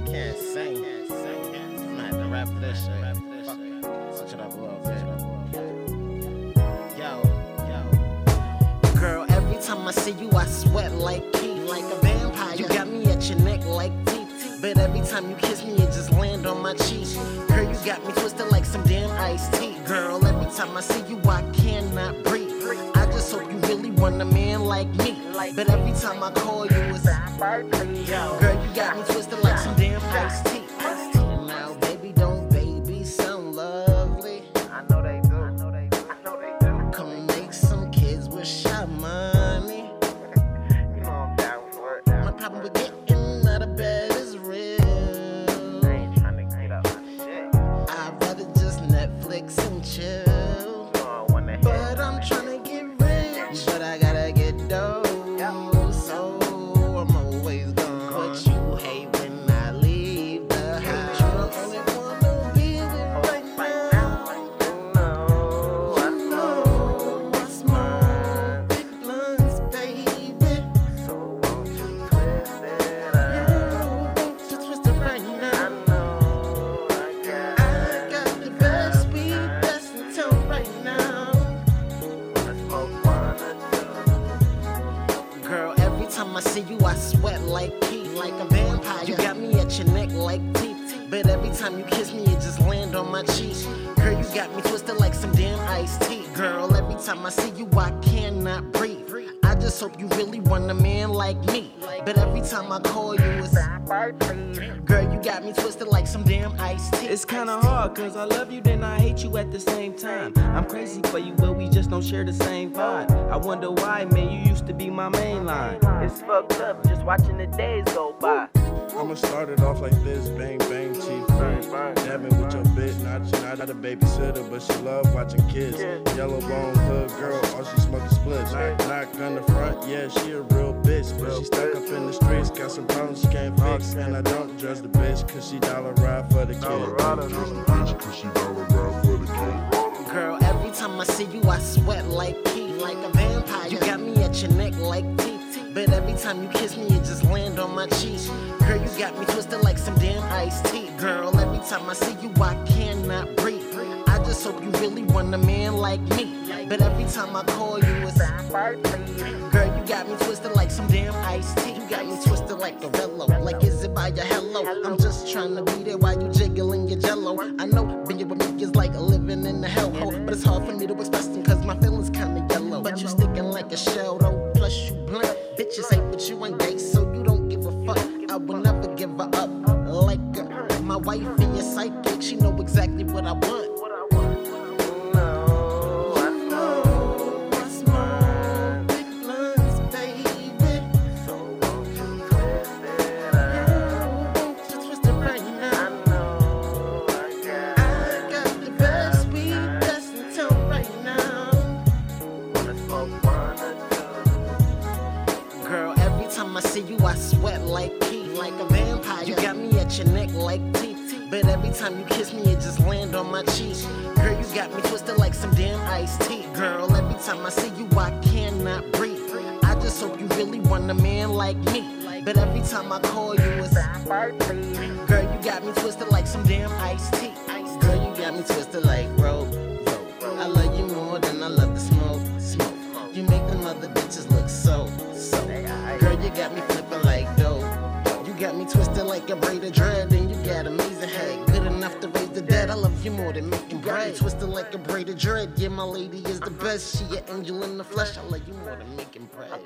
can't sing. I'm gonna have to rap this shit. Switch it up a little bit. Yo, yo. Girl, every time I see you, I sweat like Keith, like a vampire. You got me at your neck like teeth. But every time you kiss me, it just land on my cheek. Girl, you got me twisted like some damn iced tea. Girl, every time I see you, I cannot breathe. I just hope you really want a man like me. But every time I call you, it's Girl, you got me twisted like some iced tea. Now, baby, don't baby sound lovely. I know they do. I know they do. I know they do. Come make some kids with Sha Money. You know I'm down for it. My problem with getting out of bed is real. I ain't trying to get up my shit. I'd rather just Netflix and chill. You know I hit. But I'm trying to get rich. But I gotta get dough. So like a vampire. You got me at your neck like teeth. But every time you kiss me, it just land on my cheek. Girl, you got me twisted like some damn iced tea. Girl, every time I see you, I cannot breathe. Just hope you really want a man like me. But every time I call you, it's Girl, you got me twisted like some damn iced tea. It's kinda hard, cause I love you, then I hate you at the same time. I'm crazy for you, but we just don't share the same vibe. I wonder why, man, you used to be my main line. It's fucked up just watching the days go by. I'ma start it off like this, bang bang, chief friends. Dabbing with your bitch, not not, not a babysitter, but she love watching kids. Yellow bone hood girl, all she smoking splits. Not on the front, yeah, she a real bitch, but she stuck up in the streets, got some problems she can't fix. And I don't judge the bitch, cause she dollar ride for the kid. Girl, every time I see you, I sweat like time you kiss me, it just land on my cheek. Girl, you got me twisted like some damn iced tea. Girl, every time I see you, I cannot breathe. I just hope you really want a man like me. But every time I call you, it's Girl, you got me twisted like some damn iced tea. You got me twisted like a rello. Like, is it by your hello? I'm just trying to be there while you jiggling your jello. I know being with me is like living in a hellhole. But it's hard for me to express them cause my feelings kinda yellow. But you sticking I will never give her up. Like uh, my wife and your psychic, she know exactly what I want. I want, I won't know it's mine. Big blunts, baby. So won't you twist it up? Just twist it right now. I know I got. I got the best weed that's in town right now. Wanna smoke one or two. Girl, every time I see you, I sweat like like a vampire. You got me at your neck like teeth. But every time you kiss me, it just land on my cheek. Girl, you got me twisted like some damn iced tea. Girl, every time I see you, I cannot breathe. I just hope you really want a man like me. But every time I call you, it's Girl, you got me twisted like some damn iced tea. Girl, you got me twisted like got me twisted like a braid of dread, and you got amazing head. Good enough to raise the dead. I love you more than making bread. Twisted like a braid of dread. Yeah, my lady is the best. She an angel in the flesh. I love you more than making bread.